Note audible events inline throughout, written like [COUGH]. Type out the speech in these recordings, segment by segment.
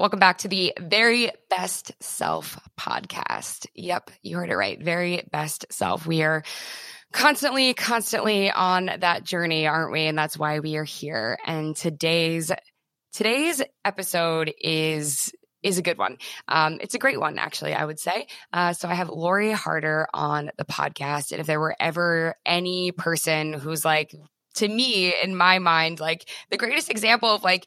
Welcome back to the Very Best Self podcast. Yep, you heard it right. Very Best Self. We are constantly, constantly on that journey, aren't we? And that's why we are here. And today's today's episode is is a good one. Um, it's a great one, actually, I would say. Uh, so I have Lori Harder on the podcast. And if there were ever any person who's like, to me, in my mind, like the greatest example of like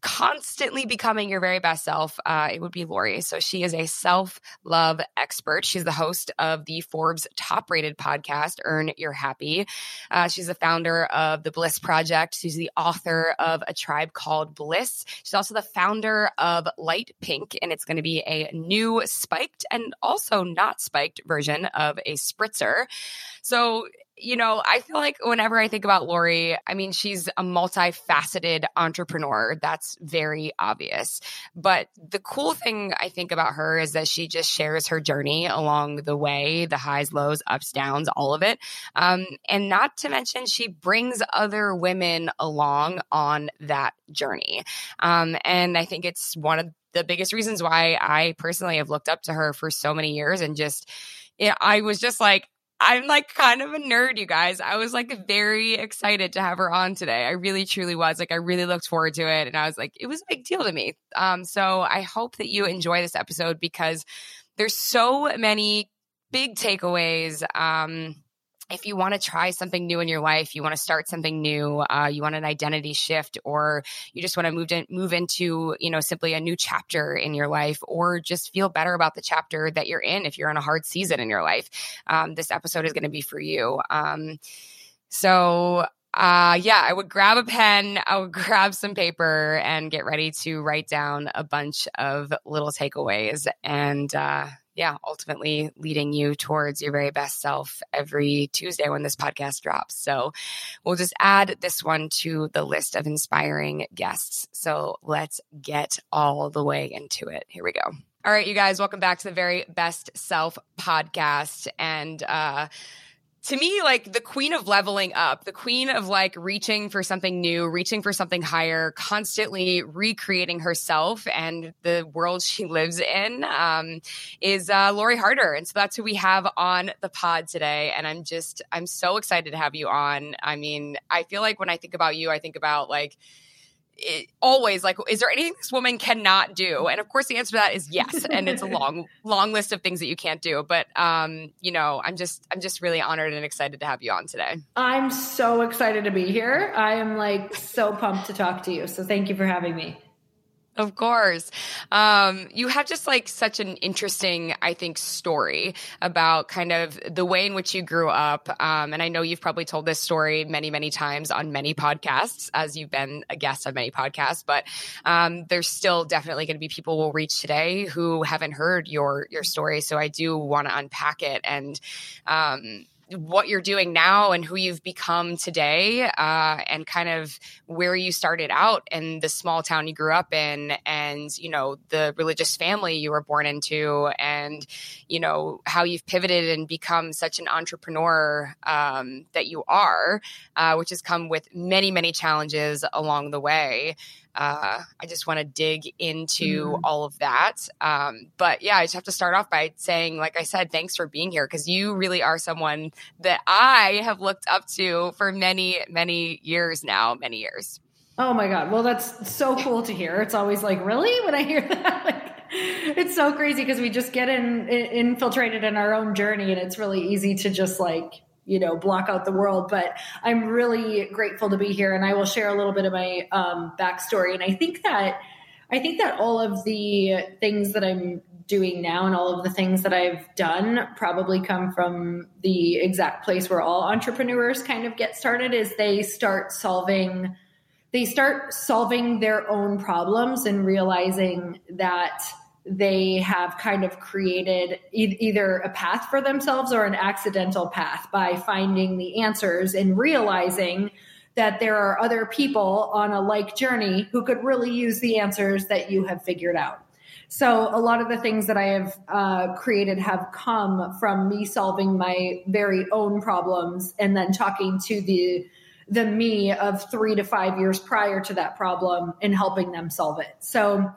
constantly becoming your very best self, uh, it would be Lori. So she is a self love expert. She's the host of the Forbes top rated podcast, Earn Your Happy. Uh, she's the founder of the Bliss Project. She's the author of A Tribe Called Bliss. She's also the founder of Light Pink, and it's going to be a new spiked and also not spiked version of a spritzer. So you know, I feel like whenever I think about Lori, I mean, she's a multifaceted entrepreneur. That's very obvious. But the cool thing I think about her is that she just shares her journey along the way the highs, lows, ups, downs, all of it. Um, and not to mention, she brings other women along on that journey. Um, and I think it's one of the biggest reasons why I personally have looked up to her for so many years and just, I was just like, I'm like kind of a nerd, you guys. I was like very excited to have her on today. I really, truly was. Like, I really looked forward to it. And I was like, it was a big deal to me. Um, so I hope that you enjoy this episode because there's so many big takeaways. Um, if you want to try something new in your life, you want to start something new, uh, you want an identity shift, or you just want to move in, move into you know simply a new chapter in your life, or just feel better about the chapter that you're in if you're in a hard season in your life, um, this episode is going to be for you. Um, so uh yeah i would grab a pen i would [LAUGHS] grab some paper and get ready to write down a bunch of little takeaways and uh yeah, ultimately leading you towards your very best self every Tuesday when this podcast drops. So we'll just add this one to the list of inspiring guests. So let's get all the way into it. Here we go. All right, you guys, welcome back to the very best self podcast. And, uh, to me like the queen of leveling up the queen of like reaching for something new reaching for something higher constantly recreating herself and the world [LAUGHS] she lives in um, is uh, lori harder. And so that's who we have on the pod today. And i'm just i'm so excited to have you on. I mean i feel like when i think about you i think about like it, always like is there anything this woman cannot do? And of course the answer to that is yes. And it's a [LAUGHS] long long list of things that you can't do. But um you know i'm just i'm just really honored and excited to have you on today. I'm so excited to be here. I am like so pumped to talk to you. So thank you for having me of course. Um, you have just like such an interesting, I think, story about kind of the way in which you grew up. Um, and I know you've probably told this story many, many times on many podcasts as you've been a guest on many podcasts, but um, there's still definitely going to be people we'll reach today who haven't heard your, your story. So I do want to unpack it and, um, what you're doing now and who you've become today uh, and kind of where you started out in the small town you grew up in and you know the religious family you were born into and you know how you've pivoted and become such an entrepreneur um, that you are uh, which has come with many many challenges along the way uh, I just want to dig into mm. all of that. Um, but yeah, I just have to start off by saying, like I said, thanks for being here because you really are someone that I have looked up to for many, many years now, many years. Oh my God. Well, that's so cool to hear. It's always like, really? When I hear [LAUGHS] that, like, it's so crazy because we just get in, in, infiltrated in our own journey and it's really easy to just like you know block out the world but i'm really grateful to be here and i will share a little bit of my um, backstory. And i think that i think that all of the things that i'm doing now and all of the things that i've done probably come from the exact place where all entrepreneurs kind of get started is they start solving they start solving their own problems and realizing that they have kind of created e- either a path for themselves or an accidental path by finding the answers and realizing that there are other people on a like journey who could really use the answers that you have figured out. So a lot of the things that I have uh, created have come from me solving my very own problems and then talking to the the me of three to five years prior to that problem and helping them solve it. So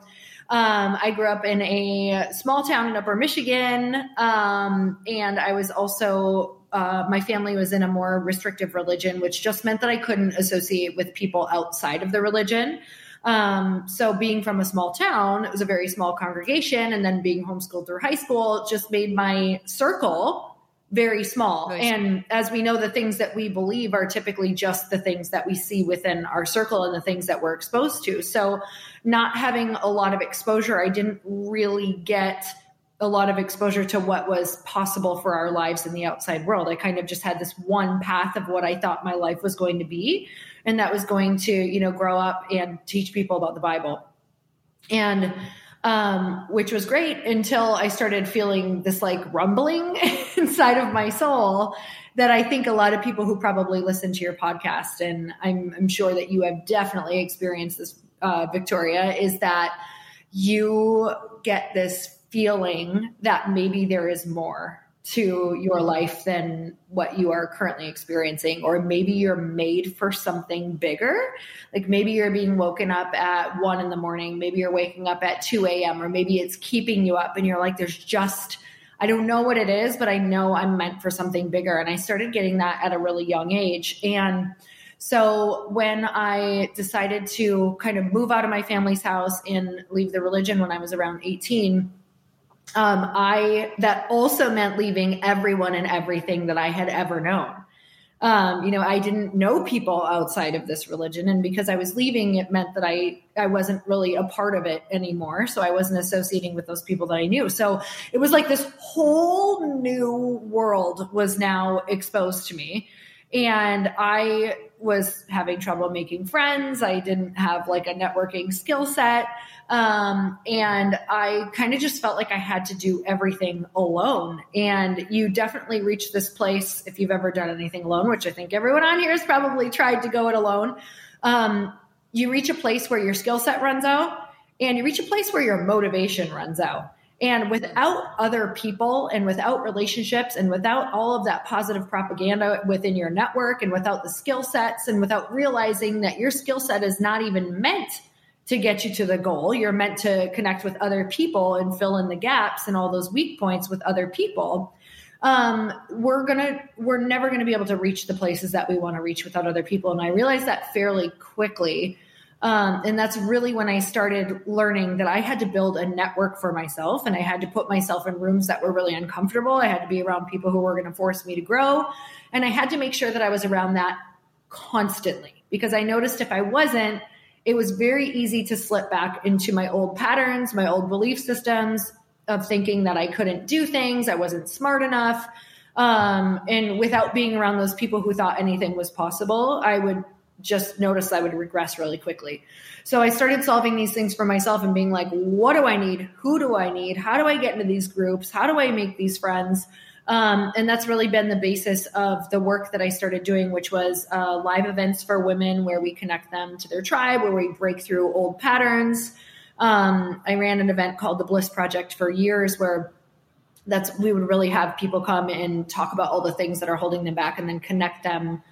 um, I grew up in a small town in Upper Michigan, um, and I was also uh, my family was in a more restrictive religion, which just meant that I couldn't associate with people outside of the religion. Um, so being from a small town, it was a very small congregation, and then being homeschooled through high school just made my circle very small. Very and small. as we know, the things that we believe are typically just the things that we see within our circle and the things that we're exposed to. So, not having a lot of exposure, I didn't really get a lot of exposure to what was possible for our lives in the outside world. I kind of just had this one path of what I thought my life was going to be, and that was going to, you know, grow up and teach people about the Bible. And um, which was great until I started feeling this like rumbling [LAUGHS] inside of my soul that I think a lot of people who probably listen to your podcast, and I'm, I'm sure that you have definitely experienced this, uh, Victoria, is that you get this feeling that maybe there is more to your life than what you are currently experiencing or maybe you're made for something bigger. Like maybe you're being woken up at one in the morning maybe you're waking up at 2 a.m or maybe it's keeping you up and you're like there's just i don't know what it is but i know i'm meant for something bigger. And i started getting that at a really young age. And so when i decided to kind of move out of my family's house and leave the religion when i was around 18 um, I that also meant leaving everyone and everything that I had ever known. Um, you know, I didn't know people outside of this religion, and because I was leaving, it meant that I I wasn't really a part of it anymore. So I wasn't associating with those people that I knew. So it was like this whole new world was now exposed to me, and I was having trouble making friends. I didn't have like a networking skill set. Um, and I kind of just felt like I had to do everything alone. And you definitely reach this place if you've ever done anything alone, which I think everyone on here has probably tried to go it alone. Um, you reach a place where your skill set runs out and you reach a place where your motivation runs out. And without other people and without relationships and without all of that positive propaganda within your network and without the skill sets and without realizing that your skill set is not even meant to get you to the goal. You're meant to connect with other people and fill in the gaps and all those weak points with other people. Um, we're gonna we're never gonna be able to reach the places that we want to reach without other people. And I realized that fairly quickly. Um, and that's really when I started learning that I had to build a network for myself and I had to put myself in rooms that were really uncomfortable. I had to be around people who were going to force me to grow. And I had to make sure that I was around that constantly because I noticed if I wasn't, it was very easy to slip back into my old patterns, my old belief systems of thinking that I couldn't do things, I wasn't smart enough. Um, and without being around those people who thought anything was possible, I would just notice I would regress really quickly. So I started solving these things for myself and being like, what do I need? Who do I need? How do I get into these groups? How do I make these friends? Um, and that's really been the basis of the work that I started doing, which was uh, live events for women where we connect them to their tribe, where we break through old patterns. Um, I ran an event called the Bliss Project for years where that's we would really have people come and talk about all the things that are holding them back and then connect them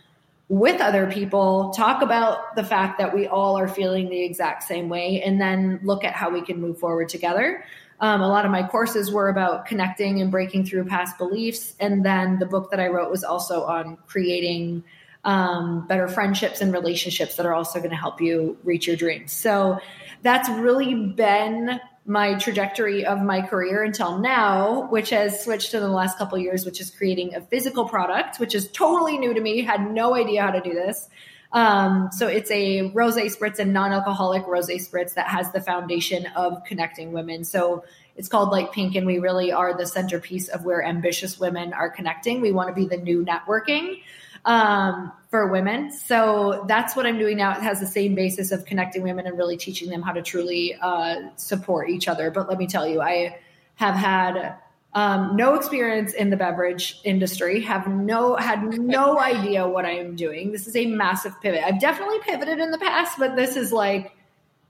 with other people, talk about the fact that we all are feeling the exact same way, and then look at how we can move forward together. Um, a lot of my courses were about connecting and breaking through past beliefs. And then the book that I wrote was also on creating um, better friendships and relationships that are also going to help you reach your dreams. So that's really been my trajectory of my career until now, which has switched in the last couple years, which is creating a physical product, which is totally new to me. Had no idea how to do this. Um, so it's a rose spritz and non-alcoholic rose spritz that has the foundation of connecting women. So it's called Light Pink, and we really are the centerpiece of where ambitious women are connecting. We want to be the new networking. Um, for women. So that's what I'm doing now. It has the same basis of connecting women and really teaching them how to truly uh, support each other. But let me tell you, I have had um, no experience in the beverage industry, have no had no [LAUGHS] idea what I am doing. This is a massive pivot. I've definitely pivoted in the past, but this is like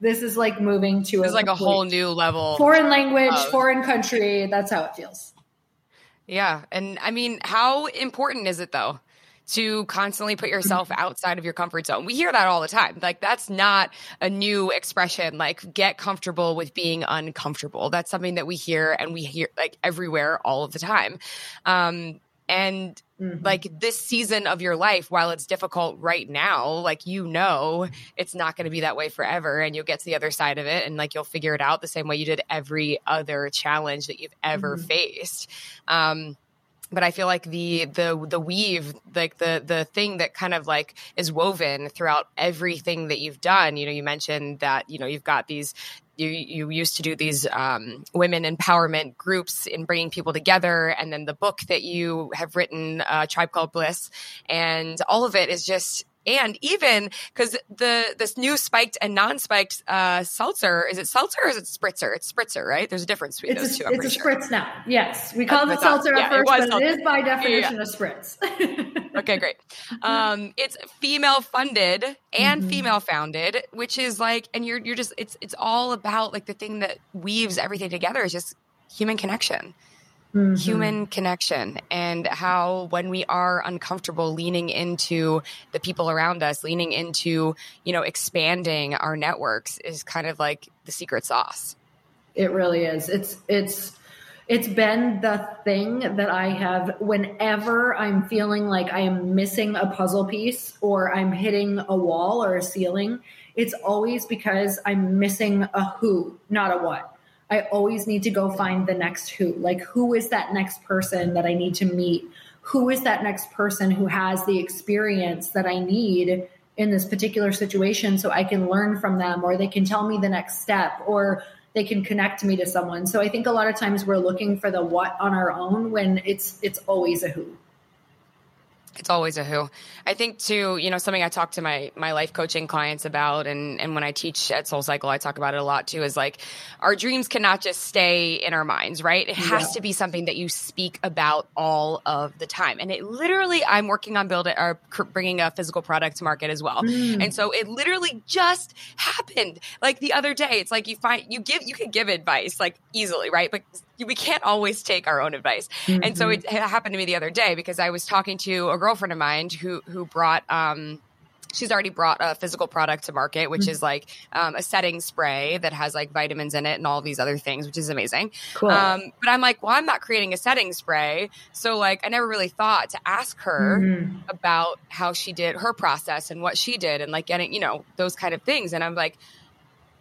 this is like moving to it's a like a whole new level. Foreign language, of- foreign country. That's how it feels. Yeah, and I mean, how important is it though? To constantly put yourself outside of your comfort zone. We hear that all the time. Like that's not a new expression. Like get comfortable with being uncomfortable. That's something that we hear and we hear like everywhere all of the time. Um, and mm-hmm. like this season of your life, while it's difficult right now, like you know, it's not going to be that way forever. And you'll get to the other side of it and like you'll figure it out the same way you did every other challenge that you've ever mm-hmm. faced. Um, but I feel like the the the weave, like the the thing that kind of like is woven throughout everything that you've done. You know, you mentioned that you know you've got these. You, you used to do these um, women empowerment groups in bringing people together, and then the book that you have written, uh, Tribe Called Bliss, and all of it is just and even because the this new spiked and non-spiked uh, seltzer is it seltzer or is it spritzer? It's spritzer, right? There's a difference between it's those a, two. I'm it's a sure. spritz now. Yes, we call it seltzer yeah, at first, it but seltzer. it is by definition yeah. a spritz. [LAUGHS] okay, great. Um, it's female funded and mm-hmm. female founded, which is like, and you're you're just it's it's all about like the thing that weaves everything together is just human connection mm-hmm. human connection and how when we are uncomfortable leaning into the people around us leaning into you know expanding our networks is kind of like the secret sauce it really is it's it's it's been the thing that I have whenever I'm feeling like I am missing a puzzle piece or I'm hitting a wall or a ceiling. It's always because I'm missing a who, not a what. I always need to go find the next who. Like, who is that next person that I need to meet? Who is that next person who has the experience that I need in this particular situation so I can learn from them or they can tell me the next step or they can connect me to someone. So I think a lot of times we're looking for the what on our own when it's it's always a who. It's always a who. I think too, you know, something I talk to my my life coaching clients about and and when I teach at Soul Cycle, I talk about it a lot too is like our dreams cannot just stay in our minds, right? It has yeah. to be something that you speak about all of the time. And it literally I'm working on building or bringing a physical product to market as well. Mm. And so it literally just happened like the other day. It's like you find you give you can give advice like easily, right? But we can't always take our own advice. Mm-hmm. And so mm-hmm. it happened to me the other day because I was talking to a girlfriend of mine who who brought um she's already brought a physical product to market, which mm-hmm. is like um, a setting spray that has like vitamins in it and all these other things, which is amazing. Cool. Um, but I'm like, well, I'm not creating a setting spray. So like, I never really thought to ask her mm-hmm. about how she did her process and what she did and like getting, you know, those kind of things. And I'm like,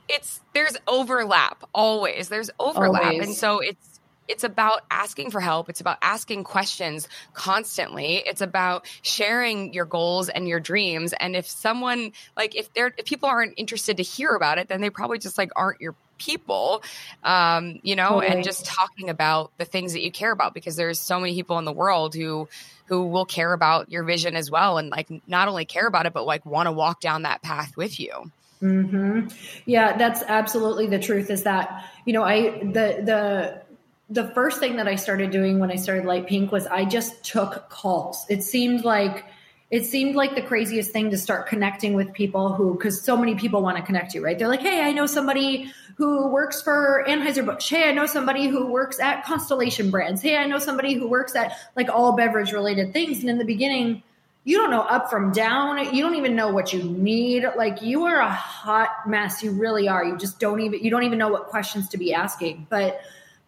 it's, there's overlap always. There's overlap. Always. And so it's, it's about asking for help. It's about asking questions constantly. It's about sharing your goals and your dreams. And if someone like if they're if people aren't interested to hear about it, then they probably just like aren't your people um, you know totally. and just talking about the things that you care about because there's so many people in the world who who will care about your vision as well and like not only care about it but like want to walk down that path with you Mm-hmm. Yeah, that's absolutely the truth. Is that you know I the the the first thing that I started doing when I started Light Pink was I just took calls. It seemed like it seemed like the craziest thing to start connecting with people who because so many people want to connect you, right? They're like, "Hey, I know somebody who works for Anheuser-Busch. Hey, I know somebody who works at Constellation Brands. Hey, I know somebody who works at like all beverage related things." And in the beginning, you don't know up from down. You don't even know what you need. Like you are a hot mess. You really are. You just don't even you don't even know what questions to be asking. But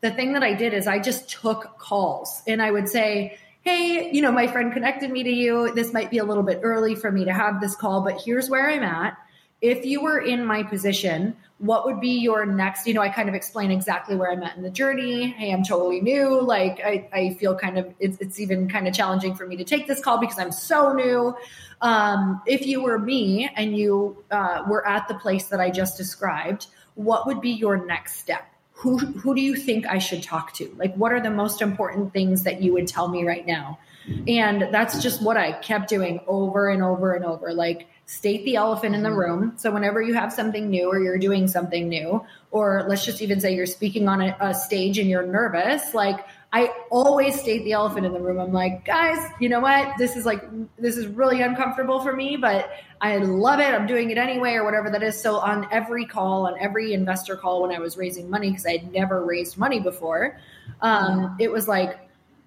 the thing that I did is I just took calls and I would say, Hey, you know, my friend connected me to you. This might be a little bit early for me to have this call, but here's where I'm at. If you were in my position, what would be your next? You know, I kind of explain exactly where I'm at in the journey. Hey, I'm totally new. Like, I, I feel kind of, it's, it's even kind of challenging for me to take this call because I'm so new. Um, if you were me and you uh, were at the place that I just described, what would be your next step? Who who do you think I should talk to? Like what are the most important things that you would tell me right now? And that's just what I kept doing over and over and over. Like state the elephant in the mm-hmm. room. So whenever you have something new or you're doing something new, or let's just even say you're speaking on a, a stage and you're nervous, like I always state the elephant in the room. I'm like, guys, you know what? This is like, this is really uncomfortable for me, but I love it. I'm doing it anyway, or whatever that is. So, on every call, on every investor call when I was raising money, because I had never raised money before, um, it was like,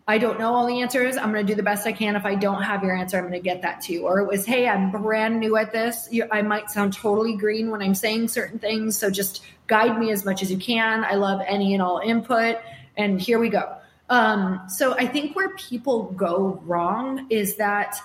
I don't know all the answers. I'm going to do the best I can. If I don't have your answer, I'm going to get that to you. Or it was, hey, I'm brand new at this. I might sound totally green when I'm saying certain things. So just guide me as much as you can. I love any and all input. And here we go. Um, so I think where people go wrong is that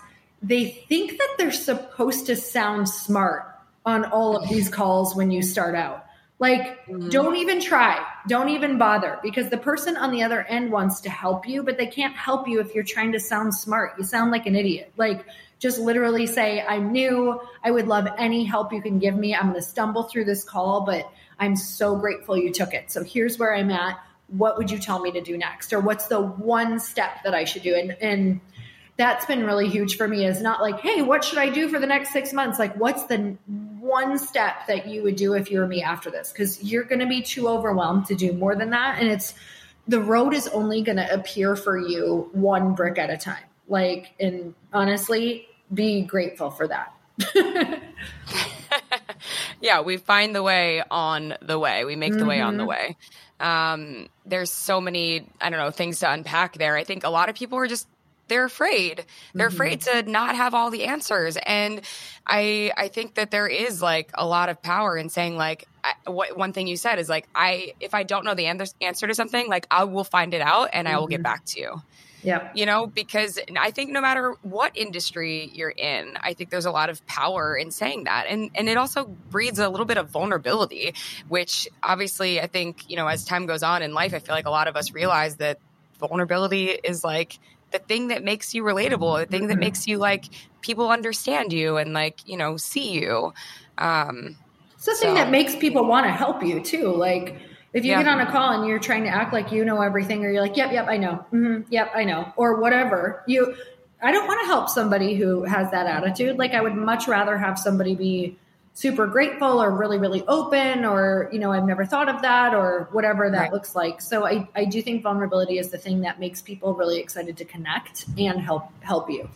they think that they're supposed to sound smart on all of these calls when you start out. Like, mm-hmm. don't even try. Don't even bother because the person on the other end wants to help you, but they can't help you if you're trying to sound smart. You sound like an idiot. Like, just literally say, I'm new. I would love any help you can give me. I'm going to stumble through this call, but I'm so grateful you took it. So here's where I'm at. What would you tell me to do next? Or what's the one step that I should do? And, and that's been really huge for me is not like, hey, what should I do for the next six months? Like, what's the one step that you would do if you were me after this? Because you're going to be too overwhelmed to do more than that. And it's the road is only going to appear for you one brick at a time. Like, and honestly, be grateful for that. [LAUGHS] yeah, we find the way on the way. We make the mm-hmm. way on the mm-hmm. way. Um, there's so many, I don't know, things to unpack there. I think a lot of people are just they're afraid. They're mm-hmm. afraid to not have all the answers. And I I think that there is like a lot of power in saying like I, what one thing you said is like I if I don't know the answer to something, like I will find it out and mm-hmm. I will get mm-hmm. back to you. Yeah. You know, because I think no matter what industry you're in, I think there's a lot of power in saying that. And and it also breeds a little bit of vulnerability, which obviously I think, you know, as time goes on in life, I feel like a lot of us realize that vulnerability is like the thing that makes you relatable, the thing that mm-hmm. makes you like people understand you and like, you know, see you. Um, it's the so. thing that makes people want to help you too. Like if you yeah. get on a call and you're trying to act like you know everything, or you're like, yep, yep, I know. Mm-hmm, yep, I know. Or whatever you, I don't want to help somebody who has that attitude. Like I would much rather have somebody be super grateful or really really open or you know i've never thought of that or whatever that right. looks like so I, I do think vulnerability is the thing that makes people really excited to connect and help help you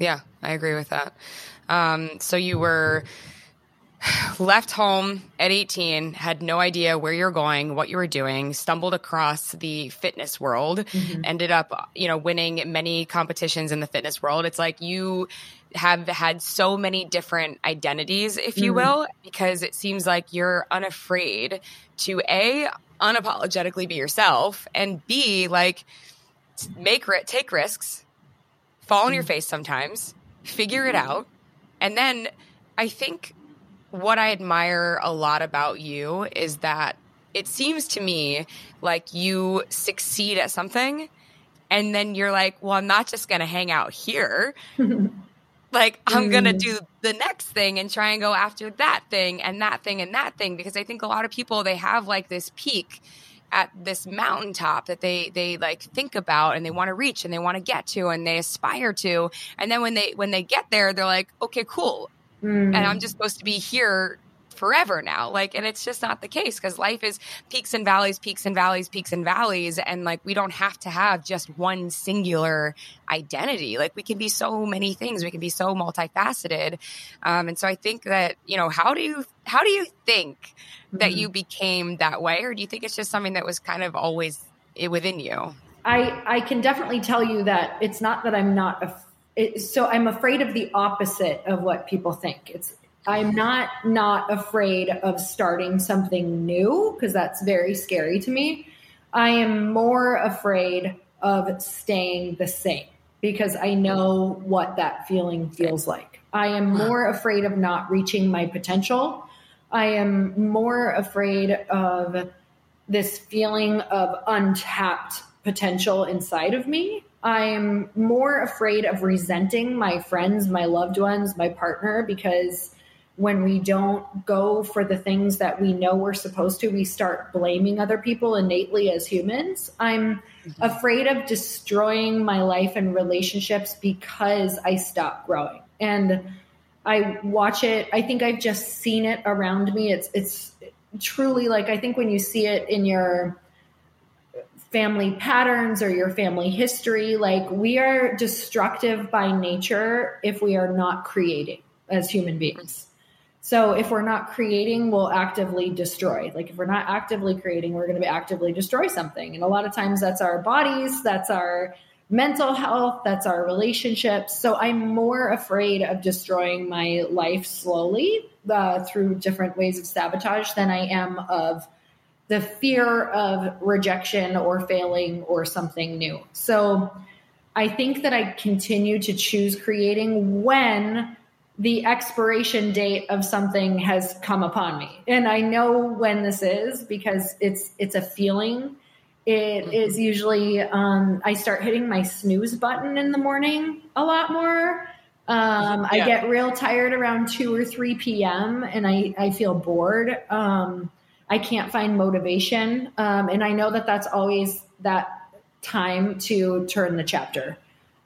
yeah i agree with that um, so you were left home at 18 had no idea where you're going what you were doing stumbled across the fitness world mm-hmm. ended up you know winning many competitions in the fitness world it's like you have had so many different identities, if you mm will, because it seems like you're unafraid to A, unapologetically be yourself, and B, like make take risks, fall on mm your face sometimes, figure it out. And then I think what I admire a lot about you is that it seems to me like you succeed at something and then you're like, well, I'm not just going to hang out here. [LAUGHS] Like, I'm going to mm-hmm. do the next thing and try and go after that thing and that thing and that thing. Because I think a lot of people, they have like this peak at this mountaintop that they they like think about and they want to reach and they want to get to and they aspire to and then when they when they get there they're like okay cool mm. and i'm just supposed to be here forever now. Like, and it's just not the case because life is peaks and valleys, peaks and valleys, peaks and valleys. And like, we don't have to have just one singular identity. Like, we can be so many things. We can be so multifaceted. Um, and so I think that, you know, how do you, how do you think mm-hmm. that you became that way? Or do you think it's just something that was kind of always within you? I, I can definitely tell you that it's not that I'm not a it, so I'm afraid of the opposite of what people think. It's I'm not not afraid of starting something new because that's very scary to me. I am more afraid of staying the same because I know what that feeling feels like. I am more afraid of not reaching my potential. I am more afraid of this feeling of untapped potential inside of me. I am more afraid of resenting my friends, my loved ones, my partner because when we don't go for the things that we know we're supposed to, we start blaming other people innately as humans. I'm mm-hmm. afraid of destroying my life and relationships because I stop growing. And I watch it. I think I've just seen it around me. It's it's truly like I think when you see it in your family patterns or your family history, like we are destructive by nature if we are not creating as human beings. So if we're not creating, we'll actively destroy. Like if we're not actively creating, we're going to be actively destroy something. And a lot of times that's our bodies, that's our mental health, that's our relationships. So I'm more afraid of destroying my life slowly uh, through different ways of sabotage than I am of the fear of rejection or failing or something new. So I think that I continue to choose creating when the expiration date of something has come upon me and i know when this is because it's it's a feeling It mm-hmm. is usually um, i start hitting my snooze button in the morning a lot more um, yeah. i get real tired around 2 or 3 p.m and i i feel bored um, i can't find motivation um, and i know that that's always that time to turn the chapter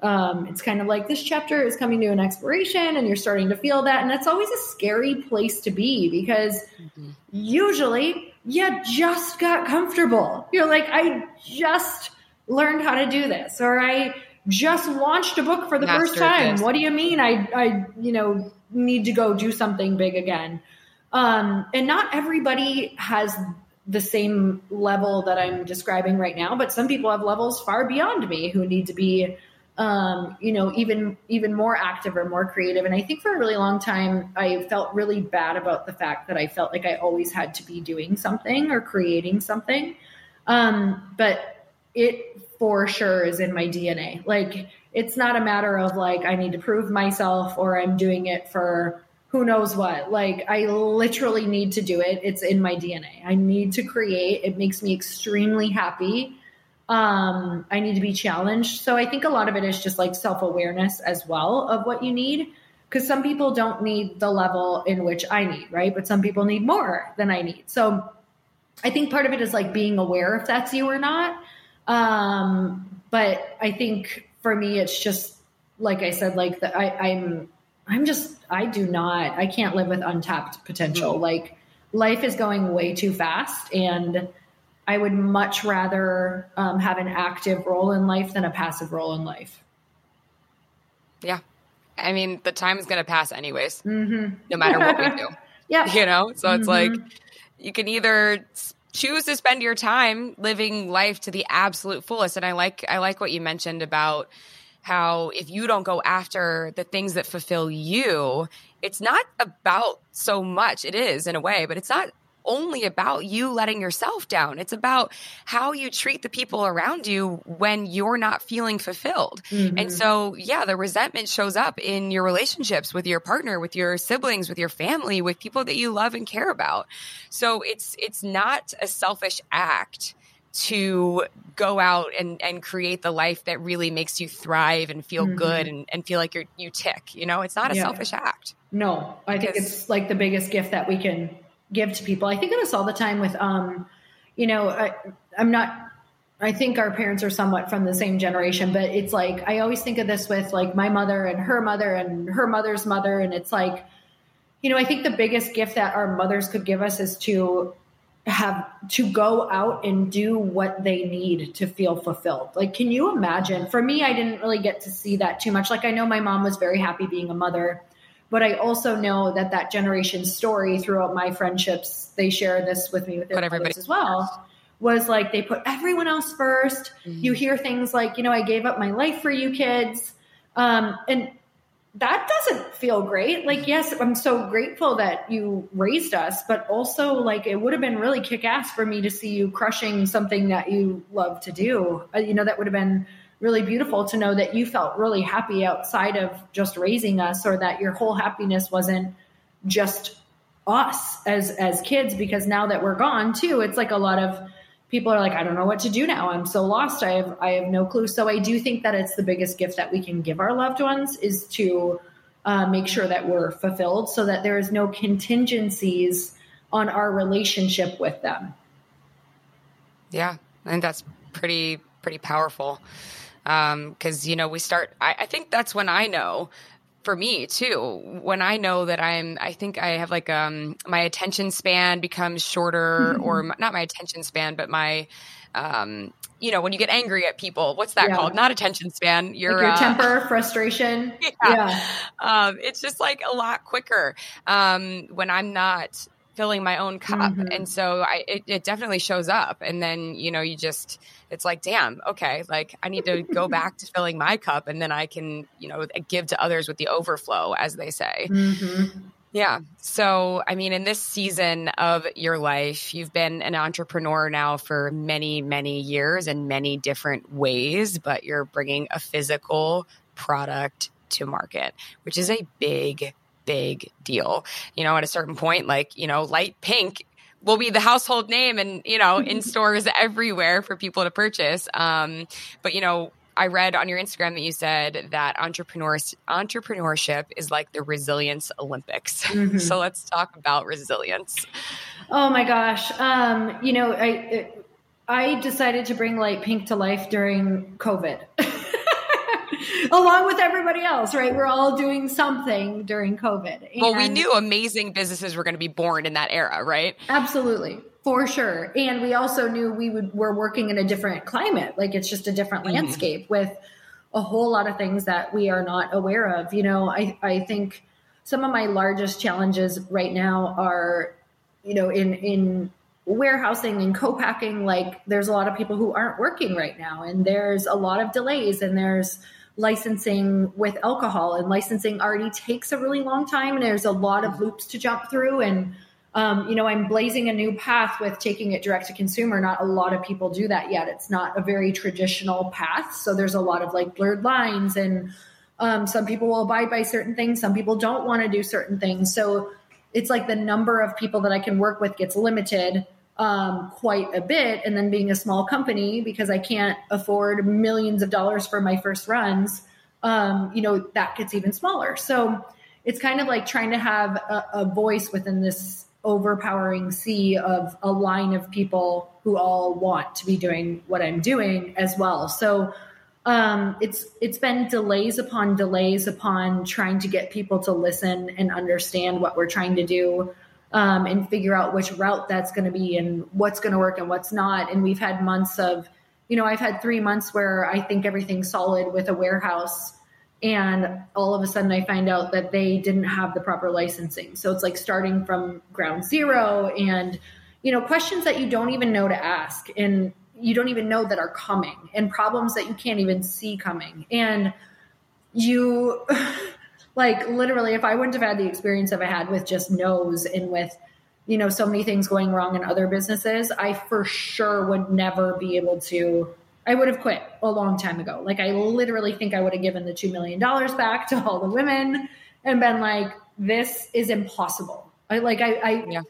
um, it's kind of like this chapter is coming to an expiration and you're starting to feel that. And that's always a scary place to be because mm-hmm. usually you just got comfortable. You're like, I just learned how to do this, or I just launched a book for the first time. What do you mean I, I, you know, need to go do something big again? Um, and not everybody has the same level that I'm describing right now, but some people have levels far beyond me who need to be um, you know, even even more active or more creative. And I think for a really long time, I felt really bad about the fact that I felt like I always had to be doing something or creating something. Um, but it for sure is in my DNA. Like it's not a matter of like I need to prove myself or I'm doing it for who knows what. Like I literally need to do it. It's in my DNA. I need to create. It makes me extremely happy um, I need to be challenged. So I think a lot of it is just like self awareness as well of what you need. Because some people don't need the level in which I need, right? But some people need more than I need. So I think part of it is like being aware if that's you or not. Um, but I think for me, it's just like I said, like the, I, I'm, I'm just, I do not, I can't live with untapped potential. Mm-hmm. Like life is going way too fast and I would much rather um, have an active role in life than a passive role in life. Yeah. I mean, the time is going to pass anyways, mm-hmm. no matter what we [LAUGHS] do. yeah. You know, so it's mm-hmm. like you can either choose to spend your time living life to the absolute fullest. And I like, I like what you mentioned about how if you don't go after the things that fulfill you, it's not about so much. It is in a way, but it's not only about you letting yourself down. It's about how you treat the people around you when you're not feeling fulfilled. Mm-hmm. And so, yeah, the resentment shows up in your relationships with your partner, with your siblings, with your family, with people that you love and care about. So it's it's not a selfish act to go out and, and create the life that really makes you thrive and feel mm-hmm. good and, and feel like you're you tick. You know, it's not a yeah. selfish act. No, I because, think it's like the biggest gift that we can give to people. I think of this all the time with, um, you know, I, I'm not I think our parents are somewhat from the same generation, but it's like I always think of this with like my mother and her mother and her mother's mother. And it's like, you know, I think the biggest gift that our mothers could give us is to have to go out and do what they need to feel fulfilled. Like, can you imagine? For me, I didn't really get to see that too much. Like, I know my mom was very happy being a mother but I also know that that generation story throughout my friendships, they share this with me with their everybody as well. Was like they put everyone else 1st mm-hmm. You hear things like, you know, I gave up my life for you kids, um, and that doesn't feel great. Like, yes, I'm so grateful that you raised us, but also like it would have been really kick ass for me to see you crushing something that you love to do. Uh, you know, that would have been really beautiful to know that you felt really happy outside of just raising us or that your whole happiness wasn't just us as as kids because now that we're gone too it's like a lot of people are like I don't know what to do now I'm so lost I have I have no clue so I do think that it's the biggest gift that we can give our loved ones is to uh, make sure that we're fulfilled so that there is no contingencies on our relationship with them. Yeah, I think that's pretty pretty powerful because um, you know we start. I, I think that's when I know for me too when i know that i'm i think i have like um my attention span becomes shorter mm-hmm. or not my attention span but my um you know when you get angry at people what's that yeah. called not attention span your, like your uh, temper [LAUGHS] frustration yeah, yeah. Um, it's just like a lot quicker um when i'm not filling my own cup mm-hmm. and so i it, it definitely shows up and then you know you just it's like damn okay like i need to go [LAUGHS] back to filling my cup and then i can you know give to others with the overflow as they say mm-hmm. yeah so i mean in this season of your life you've been an entrepreneur now for many many years in many different ways but you're bringing a physical product to market which is a big big deal. You know, at a certain point, like, you know, light pink will be the household name and, you know, in [LAUGHS] stores everywhere for people to purchase. Um, but, you know, I read on your Instagram that you said that entrepreneurs entrepreneurship is like the resilience Olympics. [LAUGHS] Mm-hmm. so let's talk about resilience. Oh my gosh. Um, you know, I I decided to bring light pink to life during COVID. [LAUGHS] [LAUGHS] along with everybody else, right? We're all doing something during COVID. And well, we knew amazing businesses were going to be born in that era, right? Absolutely. For sure. And we also knew we would we're working in a different climate. Like it's just a different mm-hmm. landscape with a whole lot of things that we are not aware of. You know, I, I think some of my largest challenges right now are, you know, in in warehousing and co-packing, like there's a lot of people who aren't working right now and there's a lot of delays and there's licensing with alcohol and licensing already takes a really long time and there's a lot of loops to jump through and um, you know i'm blazing a new path with taking it direct to consumer. Not a lot of people do that yet. It's not a very traditional path so there's a lot of like blurred lines and um, some people will abide by certain things some people don't want to do certain things. So it's like the number of people that i can work with gets limited um, quite a bit. And then being a small company, because I can't afford millions of dollars for my first runs, um, you know, that gets even smaller. So it's kind of like trying to have a, a voice within this overpowering sea of a line of people who all want to be doing what I'm doing as well. So um, it's it's been delays upon delays upon trying to get people to listen and understand what we're trying to do um, and figure out which route that's going to be and what's going to work and what's not. And we've had months of, you know, I've had three months where I think everything's solid with a warehouse. And all of a sudden, I find out that they didn't have the proper licensing. So it's like starting from ground zero and, you know, questions that you don't even know to ask and you don't even know that are coming and problems that you can't even see coming. And you, [LAUGHS] like literally if i wouldn't have had the experience that i had with just no's and with you know so many things going wrong in other businesses i for sure would never be able to i would have quit a long time ago like i literally think i would have given the $2 million back to all the women and been like this is impossible i like i, I yeah.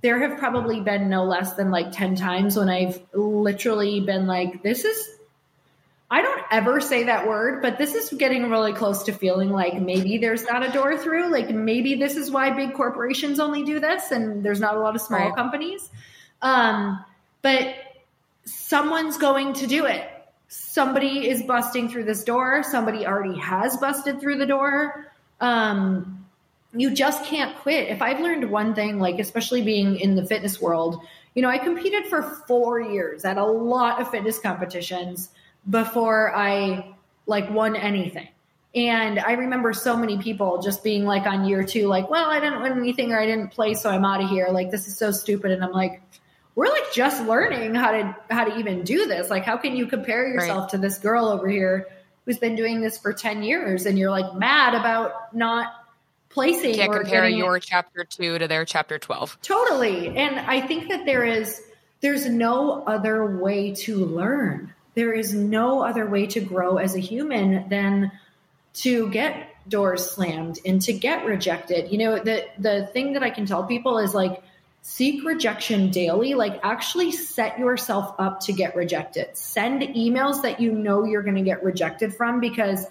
there have probably been no less than like 10 times when i've literally been like this is I don't ever say that word, but this is getting really close to feeling like maybe there's not a door through. Like maybe this is why big corporations only do this and there's not a lot of small right. companies. Um, but someone's going to do it. Somebody is busting through this door. Somebody already has busted through the door. Um, you just can't quit. If I've learned one thing, like especially being in the fitness world, you know, I competed for four years at a lot of fitness competitions before I like won anything. And I remember so many people just being like on year two, like, well, I didn't win anything or I didn't play, so I'm out of here. Like, this is so stupid. And I'm like, we're like just learning how to how to even do this. Like, how can you compare yourself right. to this girl over here who's been doing this for 10 years and you're like mad about not placing? You can't compare your it. chapter two to their chapter 12. Totally. And I think that there is there's no other way to learn there is no other way to grow as a human than to get doors slammed and to get rejected. You know, the the thing that I can tell people is like seek rejection daily, like actually set yourself up to get rejected. Send emails that you know you're going to get rejected from because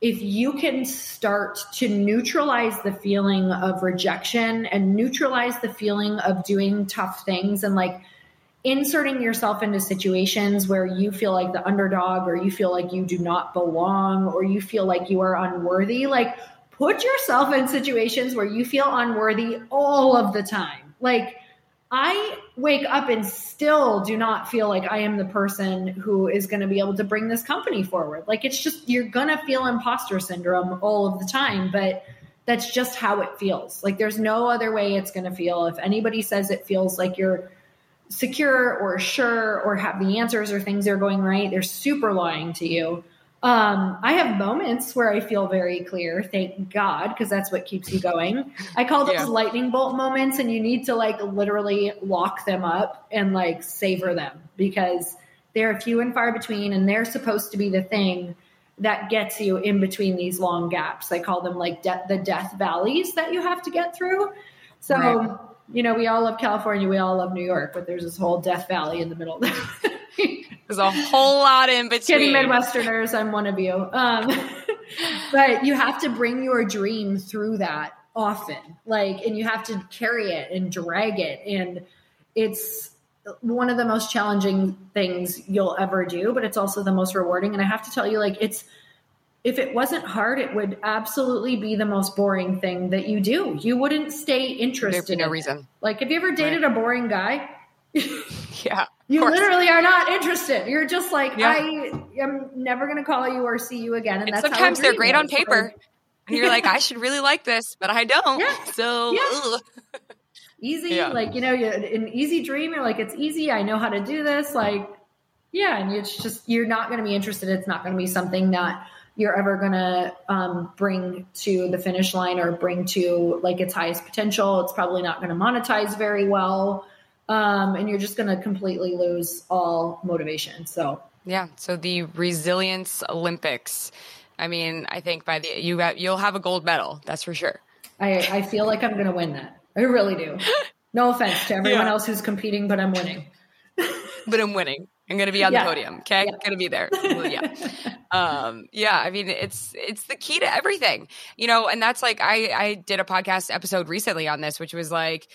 if you can start to neutralize the feeling of rejection and neutralize the feeling of doing tough things and like inserting yourself into situations where you feel like the underdog or you feel like you do not belong or you feel like you are unworthy, like put yourself in situations where you feel unworthy all of the time. Like, I wake up and still do not feel like I am the person who is going to be able to bring this company forward. Like it's just, you're going to feel imposter syndrome all of the time, but that's just how it feels. Like there's no other way it's going to feel. If anybody says it feels like you're secure or sure or have the answers or things are going right, they're super lying to you. Um, I have moments where I feel very clear, thank God, because that's what keeps you going. I call those yeah. lightning bolt moments, and you need to like literally lock them up and like savor them because they're few and far between, and they're supposed to be the thing that gets you in between these long gaps. I call them like de- the death valleys that you have to get through. So, right. You know, we all love California, we all love New York, but there's this whole death valley in the middle. There's a whole lot in [LAUGHS] between. Kidding, Midwesterners, I'm one of you. Um, [LAUGHS] but you have to bring your dream through that often, like, and you have to carry it and drag it, and it's one of the most challenging things you'll ever do, but it's also the most rewarding. And I have to tell you, like, it's if it wasn't hard, it would absolutely be the most boring thing that you do. You wouldn't stay interested. There'd be no reason. Like, have you ever dated right. a boring guy? [LAUGHS] yeah. You literally are not interested. You're just like, yeah. I am never going to call you or see you again. And, and sometimes they're great on paper. and you're like, I [LAUGHS] should really like this, but I don't. Yeah. [LAUGHS] So, yeah. easy. Like, you know, an easy dream. You're like, it's easy. I know how to do this. Like, yeah. And it's just, you're not going to be interested. It's not going to be something that you're ever going to um, bring to the finish line or bring to like its highest potential. It's probably not going to monetize very well um, and you're just going to completely lose all motivation. So yeah, so the resilience Olympics. I mean, I think by the you got you'll have a gold medal. That's for sure. I I feel like I'm going to win that. I really do. [LAUGHS] No offense to everyone yeah. else who's competing, but I'm winning. but I'm winning. I'm going to be on yeah. the podium. Okay, yeah. going to be there. [LAUGHS] Well, yeah, um, yeah. I mean, it's it's the key to everything, you know. And that's like I I did a podcast episode recently on this, which was like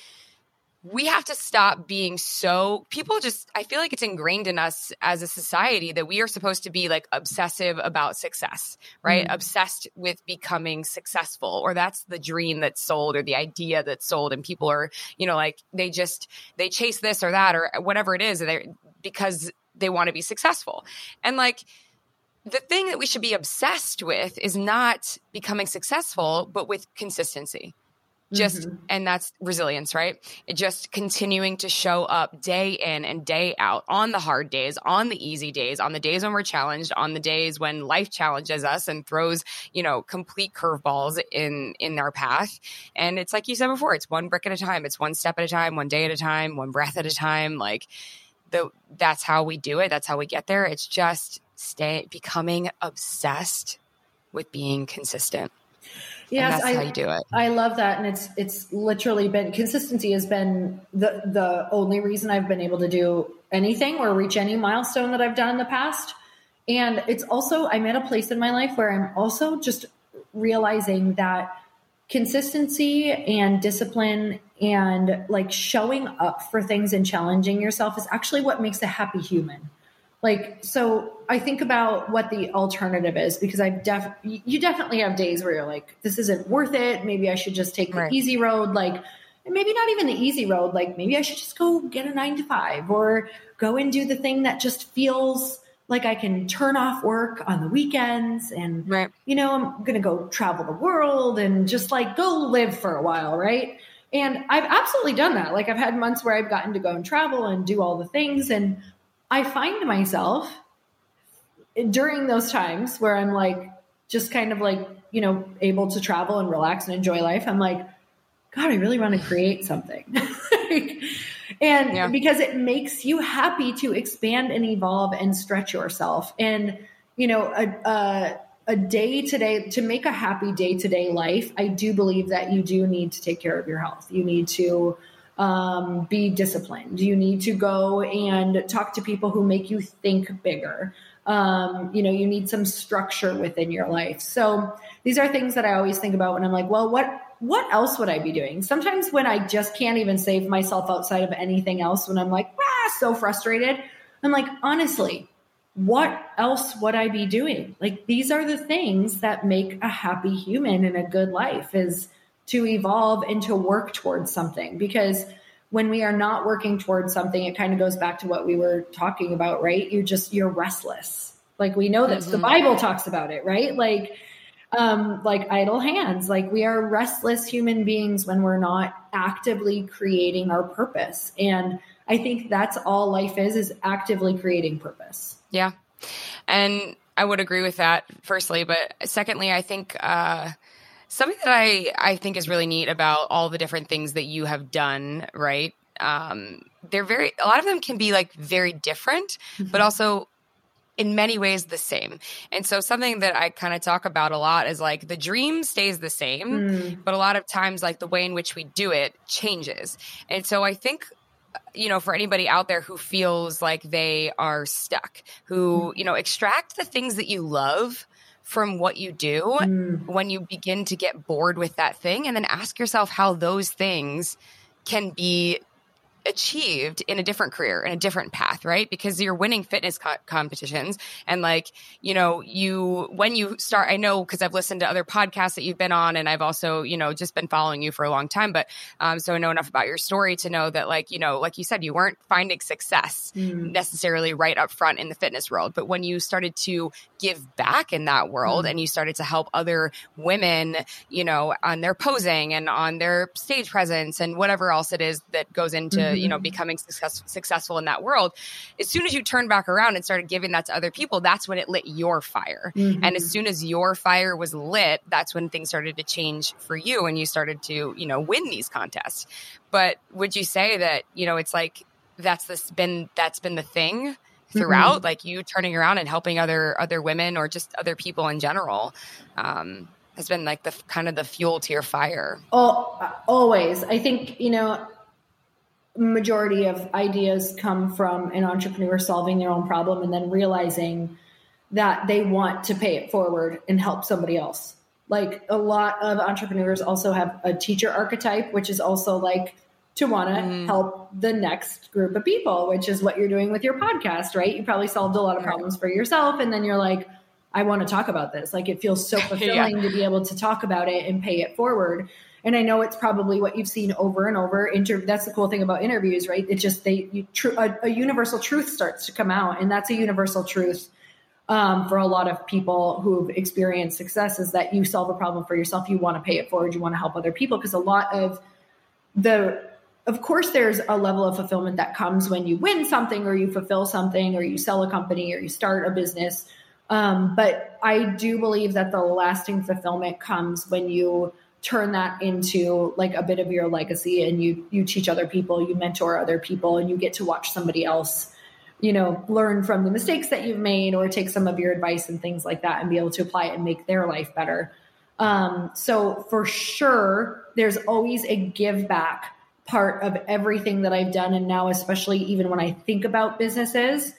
we have to stop being so people just i feel like it's ingrained in us as a society that we are supposed to be like obsessive about success right mm-hmm. obsessed with becoming successful or that's the dream that's sold or the idea that's sold and people are you know like they just they chase this or that or whatever it is because they want to be successful. And like the thing that we should be obsessed with is not becoming successful but with consistency. Just mm-hmm. and that's resilience right? It just continuing to show up day in and day out on the hard days on the easy days on the days when we're challenged on the days when life challenges us and throws you know complete curveballs in in our path. And it's like you said before it's one brick at a time it's one step at a time one day at a time one breath at a time like the that's how we do it that's how we get there it's just stay becoming obsessed with being consistent Yes, I, how you do it. I love that, and it's it's literally been consistency has been the the only reason I've been able to do anything or reach any milestone that I've done in the past. And it's also I'm at a place in my life where I'm also just realizing that consistency and discipline and like showing up for things and challenging yourself is actually what makes a happy human. Like, so I think about what the alternative is because i've def you definitely have days where you're like, this isn't worth it. Maybe I should just take the right. easy road. Like, maybe not even the easy road. Like, maybe I should just go get a nine to five or go and do the thing that just feels like I can turn off work on the weekends and, right. you know, I'm going to go travel the world and just like go live for a while. Right. And I've absolutely done that. Like, I've had months where I've gotten to go and travel and do all the things. And I find myself during those times where I'm like, just kind of like, you know, able to travel and relax and enjoy life. I'm like, God, I really want to create something. [LAUGHS] and yeah. because it makes you happy to expand and evolve and stretch yourself. And, you know, a, a, a day to day, to make a happy day to day life, I do believe that you do need to take care of your health. You need to, um, be disciplined. You need to go and talk to people who make you think bigger. Um, you know, you need some structure within your life. So these are things that I always think about when I'm like, well, what what else would I be doing? Sometimes when I just can't even save myself outside of anything else, when I'm like, ah, so frustrated, I'm like, honestly, what else would I be doing? Like these are the things that make a happy human and a good life is to evolve and to work towards something. Because when we are not working towards something it kind of goes back to what we were talking about right? You just you're restless. Like we know this. Mm-hmm. the bible talks about it right? Like um like idle hands. Like we are restless human beings when we're not actively creating our purpose. And i think that's all life is is actively creating purpose yeah and i would agree with that firstly but secondly i think uh Something that I, I think is really neat about all the different things that you have done, right? Um, they're very, a lot of them can be like very different, mm-hmm. but also in many ways the same. And so something that I kind of talk about a lot is like the dream stays the same, mm. but a lot of times like the way in which we do it changes. And so I think you know for anybody out there who feels like they are stuck, who, mm. you know, extract the things that you love from what you do mm. when you begin to get bored with that thing and then ask yourself how those things can be achieved in a different career in a different path right because you're winning fitness co- competitions and like you know you when you start i know because i've listened to other podcasts that you've been on and i've also you know just been following you for a long time but um, so i know enough about your story to know that like you know like you said you weren't finding success mm. necessarily right up front in the fitness world but when you started to give back in that world mm. and you started to help other women you know on their posing and on their stage presence and whatever else it is that goes into mm-hmm you know, mm-hmm. becoming success, successful in that world. As soon as you turned back around and started giving that to other people, that's when it lit your fire. Mm-hmm. And as soon as your fire was lit, that's when things started to change for you and you started to, you know, win these contests. But would you say that, you know, it's like that's this been that's been the thing throughout mm-hmm. like you turning around and helping other other women or just other people in general um has been like the kind of the fuel to your fire oh always i think you know majority of ideas come from an entrepreneur solving their own problem and then realizing that they want to pay it forward and help somebody else. Like a lot of entrepreneurs also have a teacher archetype, which is also like to want to mm. help the next group of people, which is what you're doing with your podcast, right? You probably solved a lot of problems for yourself. And then you're like, I want to talk about this. Like it feels so [LAUGHS] fulfilling yeah. to be able to talk about it and pay it forward and I know it's probably what you've seen over and over. Inter- that's the cool thing about interviews, right? It just they you, tr- a, a, universal truth starts to come out, and that's a universal truth um, for a lot of people who've experienced success is that you solve a problem for yourself, you want to pay it forward, you want to help other people because a lot of the of course there's a level of fulfillment that comes when you win something or you fulfill something or you sell a company or you start a business um, but i do believe that the lasting fulfillment comes when you turn that into like a bit of your legacy and you you teach other people you mentor other people and you get to watch somebody else you know learn from the mistakes that you've made or take some of your advice and things like that and be able to apply it and make their life better. Um, so for sure there's always a give back part of everything that i've done. And now especially even when i think about businesses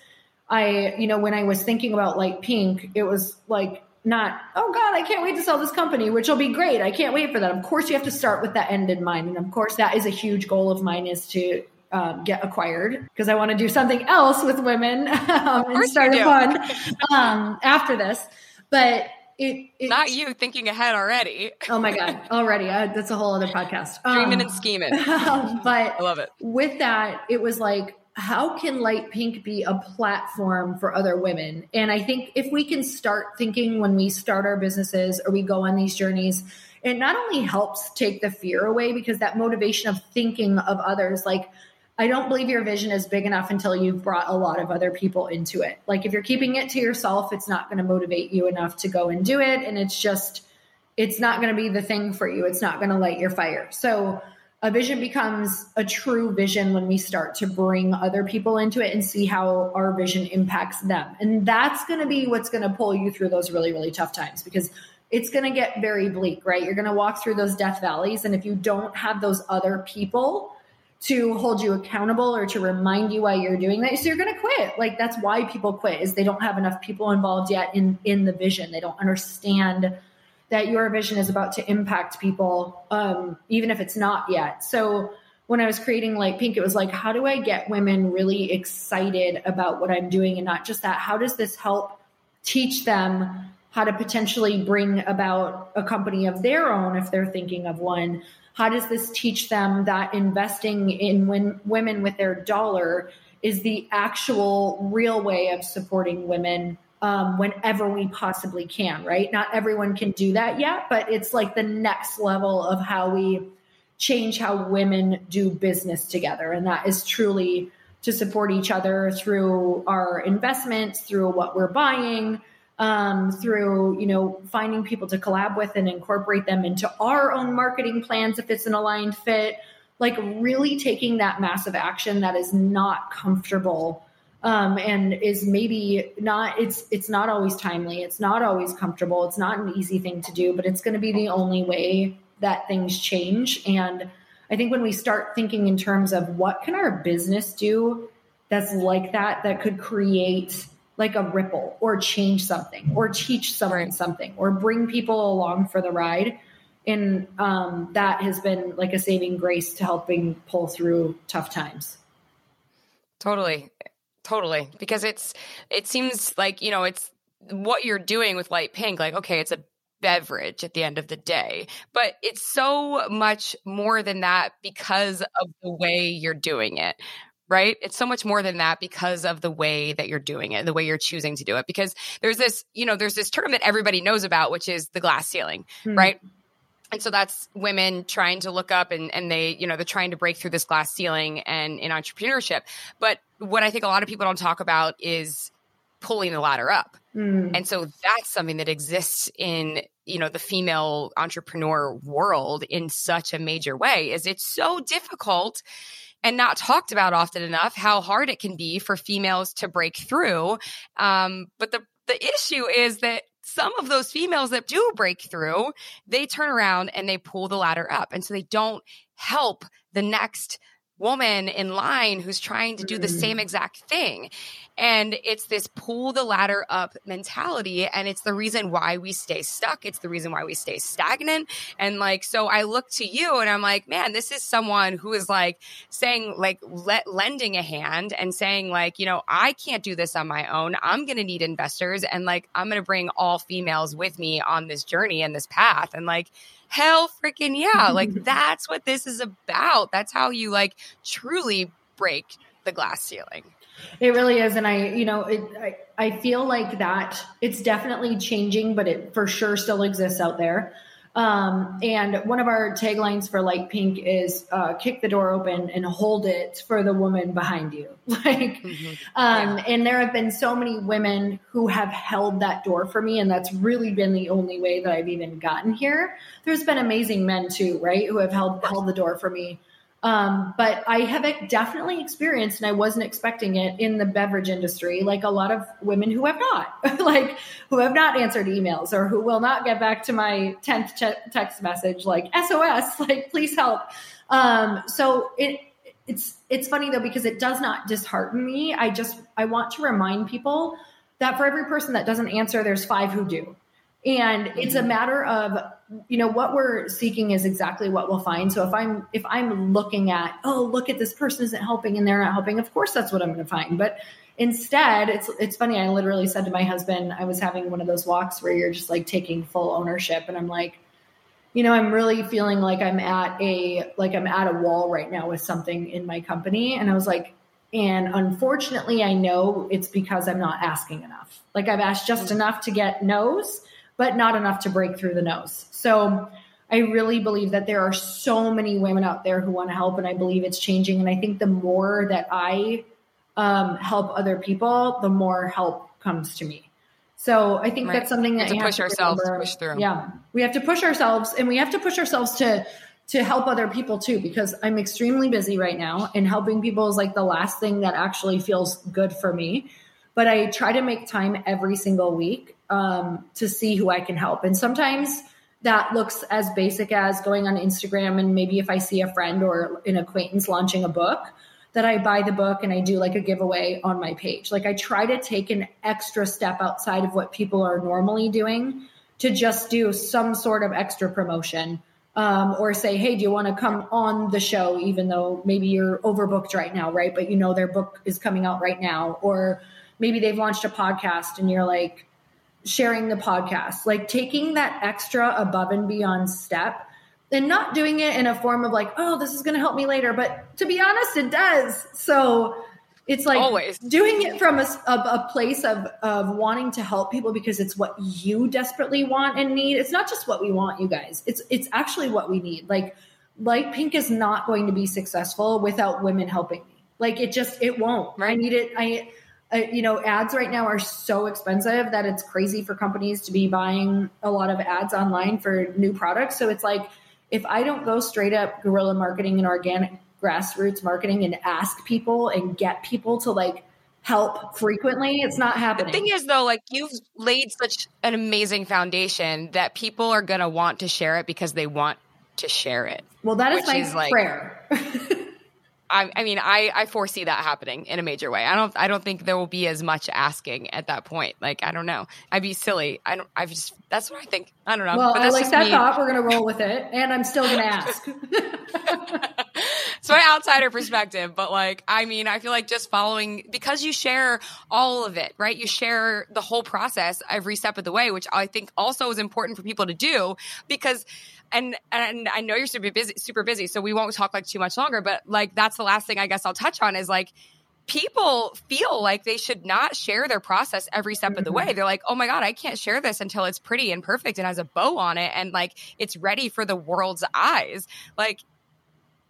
i you know when i was thinking about light pink it was like not, oh God, I can't wait to sell this company, which will be great. I can't wait for that. Of course, you have to start with that end in mind. And of course, that is a huge goal of mine is to um, get acquired because I want to do something else with women [LAUGHS] um, and start a fund [LAUGHS] um, after this. But it, it, not you thinking ahead already. [LAUGHS] oh my god, already uh, that's a whole other podcast. Dreaming and um, scheming. but I love it. With that, it was like how can Light Pink be a platform for other women? And I think if we can start thinking when we start our businesses or we go on these journeys, it not only helps take the fear away because that motivation of thinking of others, like, I don't believe your vision is big enough until you've brought a lot of other people into it. Like, if you're keeping it to yourself, it's not going to motivate you enough to go and do it. And it's just, it's not going to be the thing for you. It's not going to light your fire. So, a vision becomes a true vision when we start to bring other people into it and see how our vision impacts them. And that's going to be what's going to pull you through those really, really tough times because it's going to get very bleak, right? You're going to walk through those death valleys. And if you don't have those other people to hold you accountable or to remind you why you're doing that. So you're going to quit. Like that's why people quit is they don't have enough people involved yet in in the vision. They don't understand that your vision is about to impact people, um, even if it's not yet. So when I was creating Light Pink, it was like, how do I get women really excited about what I'm doing, and not just that? How does this help teach them how to potentially bring about a company of their own if they're thinking of one? How does this teach them that investing in when, women with their dollar is the actual real way of supporting women um, whenever we possibly can, right? Not everyone can do that yet, but it's like the next level of how we change how women do business together. And that is truly to support each other through our investments, through what we're buying, um, through you know finding people to collab with and incorporate them into our own marketing plans if it's an aligned fit like really taking that massive action that is not comfortable um, and is maybe not it's it's not always timely. It's not always comfortable. It's not an easy thing to do but it's going to be the only way that things change. And i think when we start thinking in terms of what can our business do that's like that that could create like a ripple or change something or teach someone something or bring people along for the ride. And um, that has been like a saving grace to helping pull through tough times. Totally totally because it's it seems like you know it's what you're doing with light pink like okay it's a beverage at the end of the day but it's so much more than that because of the way you're doing it right? It's so much more than that because of the way that you're doing it, the way you're choosing to do it. Because there's this, you know, there's this term that everybody knows about, which is the glass ceiling, hmm. right? And so that's women trying to look up and, and they, you know, they're trying to break through this glass ceiling and in entrepreneurship. But what I think a lot of people don't talk about is pulling the ladder up. Mm. And so that's something that exists in, you know, the female entrepreneur world in such a major way is it's so difficult and not talked about often enough how hard it can be for females to break through. Um, but the the issue is that some of those females that do break through, they turn around and they pull the ladder up. And so they don't help the next woman in line who's trying to do the same mm. exact thing. And it's this pull the ladder up mentality. And it's the reason why we stay stuck. It's the reason why we stay stagnant. And like, so I look to you and I'm like, man, this is someone who is like saying, like, let, lending a hand and saying, like, you know, I can't do this on my own. I'm going to need investors. And like, I'm going to bring all females with me on this journey and this path. And like, hell freaking yeah. like [LAUGHS] that's what this is about. That's how you like truly break the glass ceiling. It really is. And I, you know, it, I, I feel like that it's definitely changing, but it for sure still exists out there. Um, and one of our taglines for Light Pink is uh, kick the door open and hold it for the woman behind you. [LAUGHS] like, mm-hmm. um, yeah. and there have been so many women who have held that door for me. And that's really been the only way that I've even gotten here. There's been amazing men too, right? Who have held, held the door for me. Um, but I have definitely experienced, and I wasn't expecting it in the beverage industry, like a lot of women who have not, [LAUGHS] like who have not answered emails or who will not get back to my 10th ch- text message, like SOS, [LAUGHS] like please help. Um, so it, it's, it's funny though, because it does not dishearten me. I just, I want to remind people that for every person that doesn't answer, there's five who do. And it's a mm-hmm. matter of you know what we're seeking is exactly what we'll find so if i'm if i'm looking at oh look at this person isn't helping and they're not helping of course that's what i'm going to find but instead it's it's funny i literally said to my husband i was having one of those walks where you're just like taking full ownership and i'm like you know i'm really feeling like i'm at a like i'm at a wall right now with something in my company and i was like and unfortunately i know it's because i'm not asking enough like i've asked just mm-hmm. enough to get no's but not enough to break through the nose. So I really believe that there are so many women out there who want to help, and I believe it's changing. And I think the more that I um, help other people, the more help comes to me. So I think right. that's something that to push ourselves, to push through. Yeah, we have to push ourselves, and we have to push ourselves to to help other people too. Because I'm extremely busy right now, and helping people is like the last thing that actually feels good for me. But I try to make time every single week um, to see who I can help. And sometimes that looks as basic as going on Instagram and maybe if I see a friend or an acquaintance launching a book, that I buy the book and I do like a giveaway on my page. Like I try to take an extra step outside of what people are normally doing to just do some sort of extra promotion. Um, or say, hey, do you want to come on the show, even though maybe you're overbooked right now, right? But you know their book is coming out right now. Or maybe they've launched a podcast and you're like sharing the podcast, like taking that extra above and beyond step and not doing it in a form of like, oh, this is going to help me later. But to be honest, it does. So it's like Always. doing it from a, a, a, place of, of wanting to help people because it's what you desperately want and need. It's not just what we want, you guys. It's it's actually what we need. Like Light Pink is not going to be successful without women helping me. Like it just it won't. Right. I need it. I uh, you know, ads right now are so expensive that it's crazy for companies to be buying a lot of ads online for new products. So it's like if I don't go straight up guerrilla marketing and organic grassroots marketing and ask people and get people to like help frequently, it's not happening. The thing is though, like you've laid such an amazing foundation that people are going to want to share it because they want to share it. Well, that is my is prayer. [LAUGHS] I, I, mean, I, I foresee that happening in a major way. I don't, I don't think there will be as much asking at that point. Like, I don't know. I'd be silly. I don't, I've just, that's what I think. I don't know. Well, I like that me. thought. We're going to roll with it. And I'm still going [LAUGHS] to ask. it's my outsider perspective, but like, I mean, I feel like just following, because you share all of it, right? You share the whole process every step of the way, which I think also is important for people to do because and and I know you're super busy, super busy, so we won't talk like too much longer. But like that's the last thing I guess I'll touch on is like people feel like they should not share their process every step of the way. Mm-hmm. They're like, oh my God, I can't share this until it's pretty and perfect and has a bow on it and like it's ready for the world's eyes. Like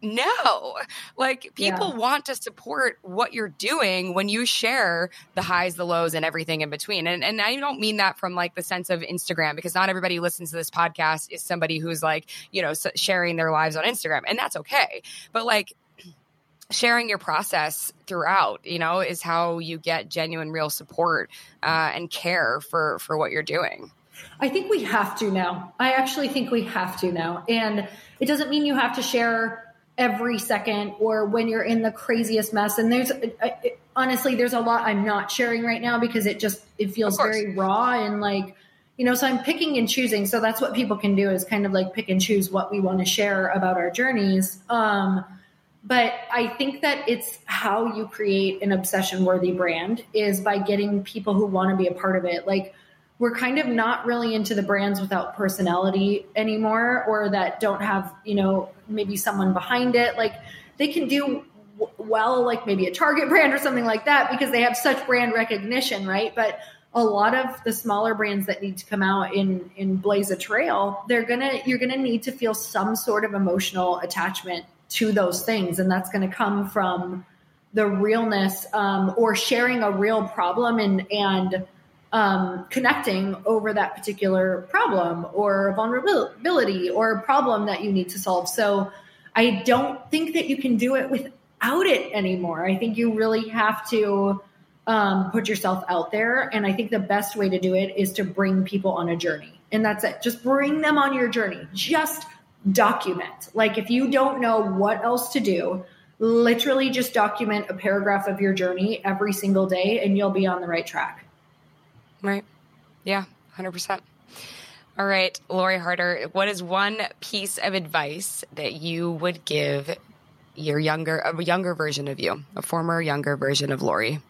no like people yeah. want to support what you're doing when you share the highs the lows and everything in between and, and i don't mean that from like the sense of instagram because not everybody listens to this podcast is somebody who's like you know sharing their lives on instagram and that's okay but like sharing your process throughout you know is how you get genuine real support uh, and care for for what you're doing i think we have to now i actually think we have to now and it doesn't mean you have to share every second or when you're in the craziest mess. And there's honestly there's a lot i'm not sharing right now because it just it feels very raw and like you know so i'm picking and choosing. So that's what people can do is kind of like pick and choose what we want to share about our journeys. Um but i think that it's how you create an obsession worthy brand is by getting people who want to be a part of it. Like we're kind of not really into the brands without personality anymore or that don't have you know maybe someone behind it. Like they can do well like maybe a target brand or something like that because they have such brand recognition right? But a lot of the smaller brands that need to come out in in blaze a trail they're gonna you're gonna need to feel some sort of emotional attachment to those things. And that's gonna come from the realness um, or sharing a real problem and and um, connecting over that particular problem or vulnerability or problem that you need to solve. So I don't think that you can do it without it anymore. I think you really have to um, put yourself out there. And I think the best way to do it is to bring people on a journey. And that's it. Just bring them on your journey. Just document. Like if you don't know what else to do, literally just document a paragraph of your journey every single day and you'll be on the right track. Right. Yeah, 100%. All right, Lori Harder, what is one piece of advice that you would give your younger, a younger version of you, a former younger version of Lori?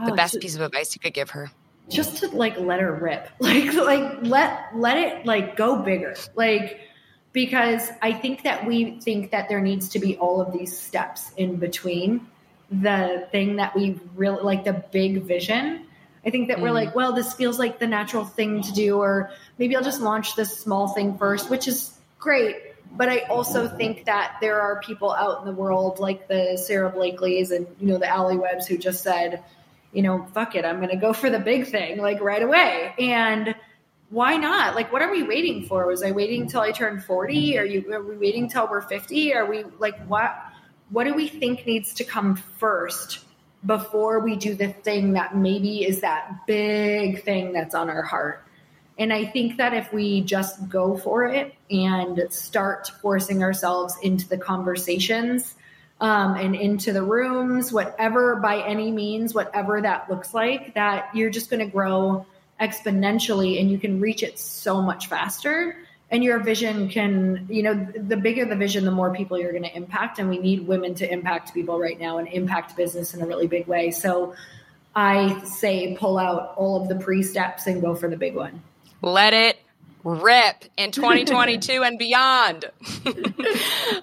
Oh, the best just, piece of advice you could give her. Just to like let her rip. [LAUGHS] Like like let let it like go bigger. Like because I think that we think that there needs to be all of these steps in between the thing that we really like the big vision I think that mm. we're like, well, this feels like the natural thing to do, or maybe I'll just launch this small thing first, which is great. But I also think that there are people out in the world like the Sara Blakely's and you know the Alli Webbs who just said, you know, fuck it, I'm going to go for the big thing like right away. And why not? Like, what are we waiting for? Was I waiting until I turned 40? Are you? Are we waiting till we're 50? Are we like what? What do we think needs to come first before we do the thing that maybe is that big thing that's on our heart. And I think that if we just go for it and start forcing ourselves into the conversations um, and into the rooms, whatever by any means, whatever that looks like, that you're just going to grow exponentially and you can reach it so much faster. And your vision can, you know, the bigger the vision, the more people you're going to impact. And we need women to impact people right now and impact business in a really big way. So I say pull out all of the pre steps and go for the big one. Let it rip in [LAUGHS] 2022 and beyond. [LAUGHS]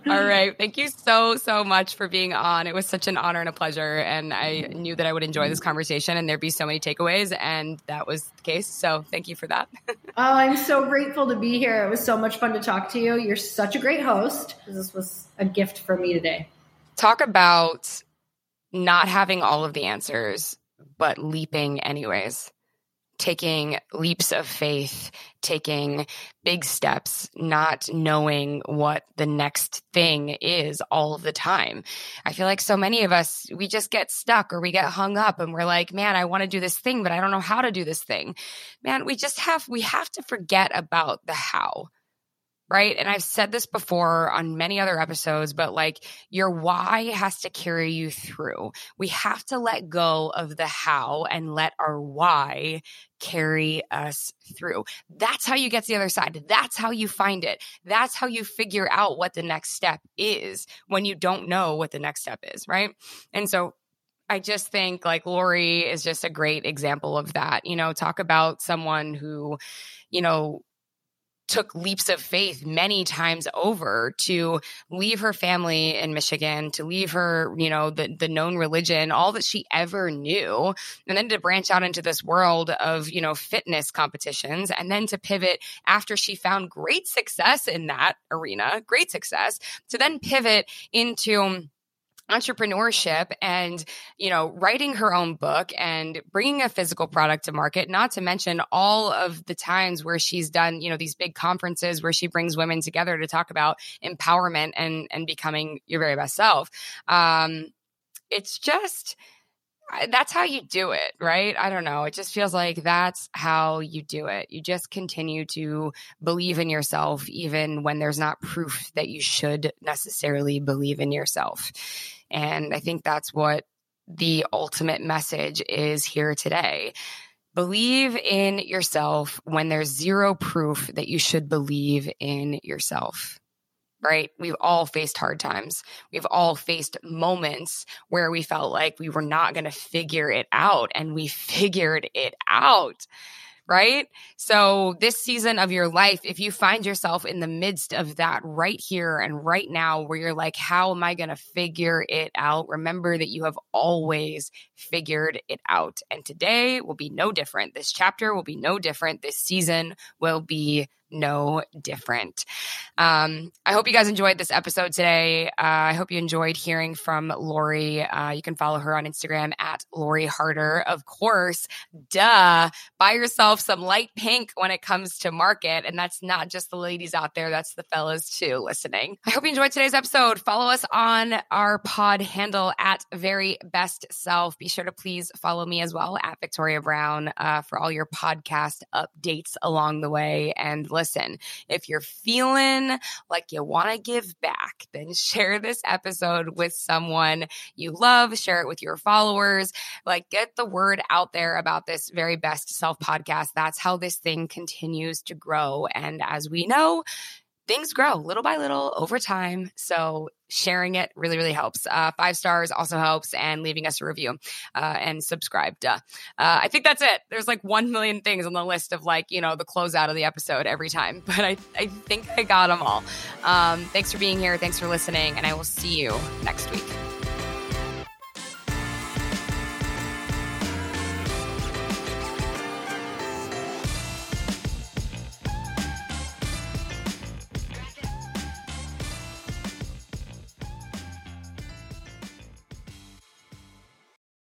All right. Thank you so, so much for being on. It was such an honor and a pleasure. And I knew that I would enjoy this conversation and there'd be so many takeaways. And that was the case. So thank you for that. [LAUGHS] oh, I'm so grateful to be here. It was so much fun to talk to you. You're such a great host. This was a gift for me today. Talk about not having all of the answers, but leaping anyways taking leaps of faith, taking big steps, not knowing what the next thing is all of the time. I feel like so many of us, we just get stuck or we get hung up and we're like, man, I want to do this thing, but I don't know how to do this thing. Man, we just have, we have to forget about the how right? And I've said this before on many other episodes, but like your why has to carry you through. We have to let go of the how and let our why carry us through. That's how you get to the other side. That's how you find it. That's how you figure out what the next step is when you don't know what the next step is, right? And so I just think like Lori is just a great example of that. You know, talk about someone who, you know, took leaps of faith many times over to leave her family in Michigan, to leave her, you know, the, the known religion, all that she ever knew, and then to branch out into this world of, you know, fitness competitions, and then to pivot after she found great success in that arena, great success, to then pivot into entrepreneurship and you know writing her own book and bringing a physical product to market not to mention all of the times where she's done you know these big conferences where she brings women together to talk about empowerment and and becoming your very best self. Um it's just that's how you do it, right? I don't know. It just feels like that's how you do it. You just continue to believe in yourself, even when there's not proof that you should necessarily believe in yourself. And I think that's what the ultimate message is here today. Believe in yourself when there's zero proof that you should believe in yourself right? We've all faced hard times. We've all faced moments where we felt like we were not going to figure it out and we figured it out. Right. So, this season of your life, if you find yourself in the midst of that right here and right now, where you're like, how am I going to figure it out? Remember that you have always figured it out. And today will be no different. This chapter will be no different. This season will be no different. Um, I hope you guys enjoyed this episode today. Uh, I hope you enjoyed hearing from Lori. Uh, you can follow her on Instagram at Lori Harder. Of course, duh, buy yourself some light pink when it comes to market. And that's not just the ladies out there, that's the fellas too listening. I hope you enjoyed today's episode. Follow us on our pod handle at Very Best Self. Be sure to please follow me as well at Victoria Brown uh, for all your podcast updates along the way. And listen, if you're feeling like you want to give back, then [LAUGHS] share this episode with someone you love, share it with your followers, like get the word out there about this very best self podcast. That's how this thing continues to grow. And as we know, things grow little by little over time. So sharing it really, really helps. Uh, five stars also helps, and leaving us a review uh, and subscribe. Duh. Uh, I think that's it. There's like one million things on the list of like you know the closeout of the episode every time, [LAUGHS] but I I think I got them all. Um, thanks for being here. Thanks for listening, and I will see you next week.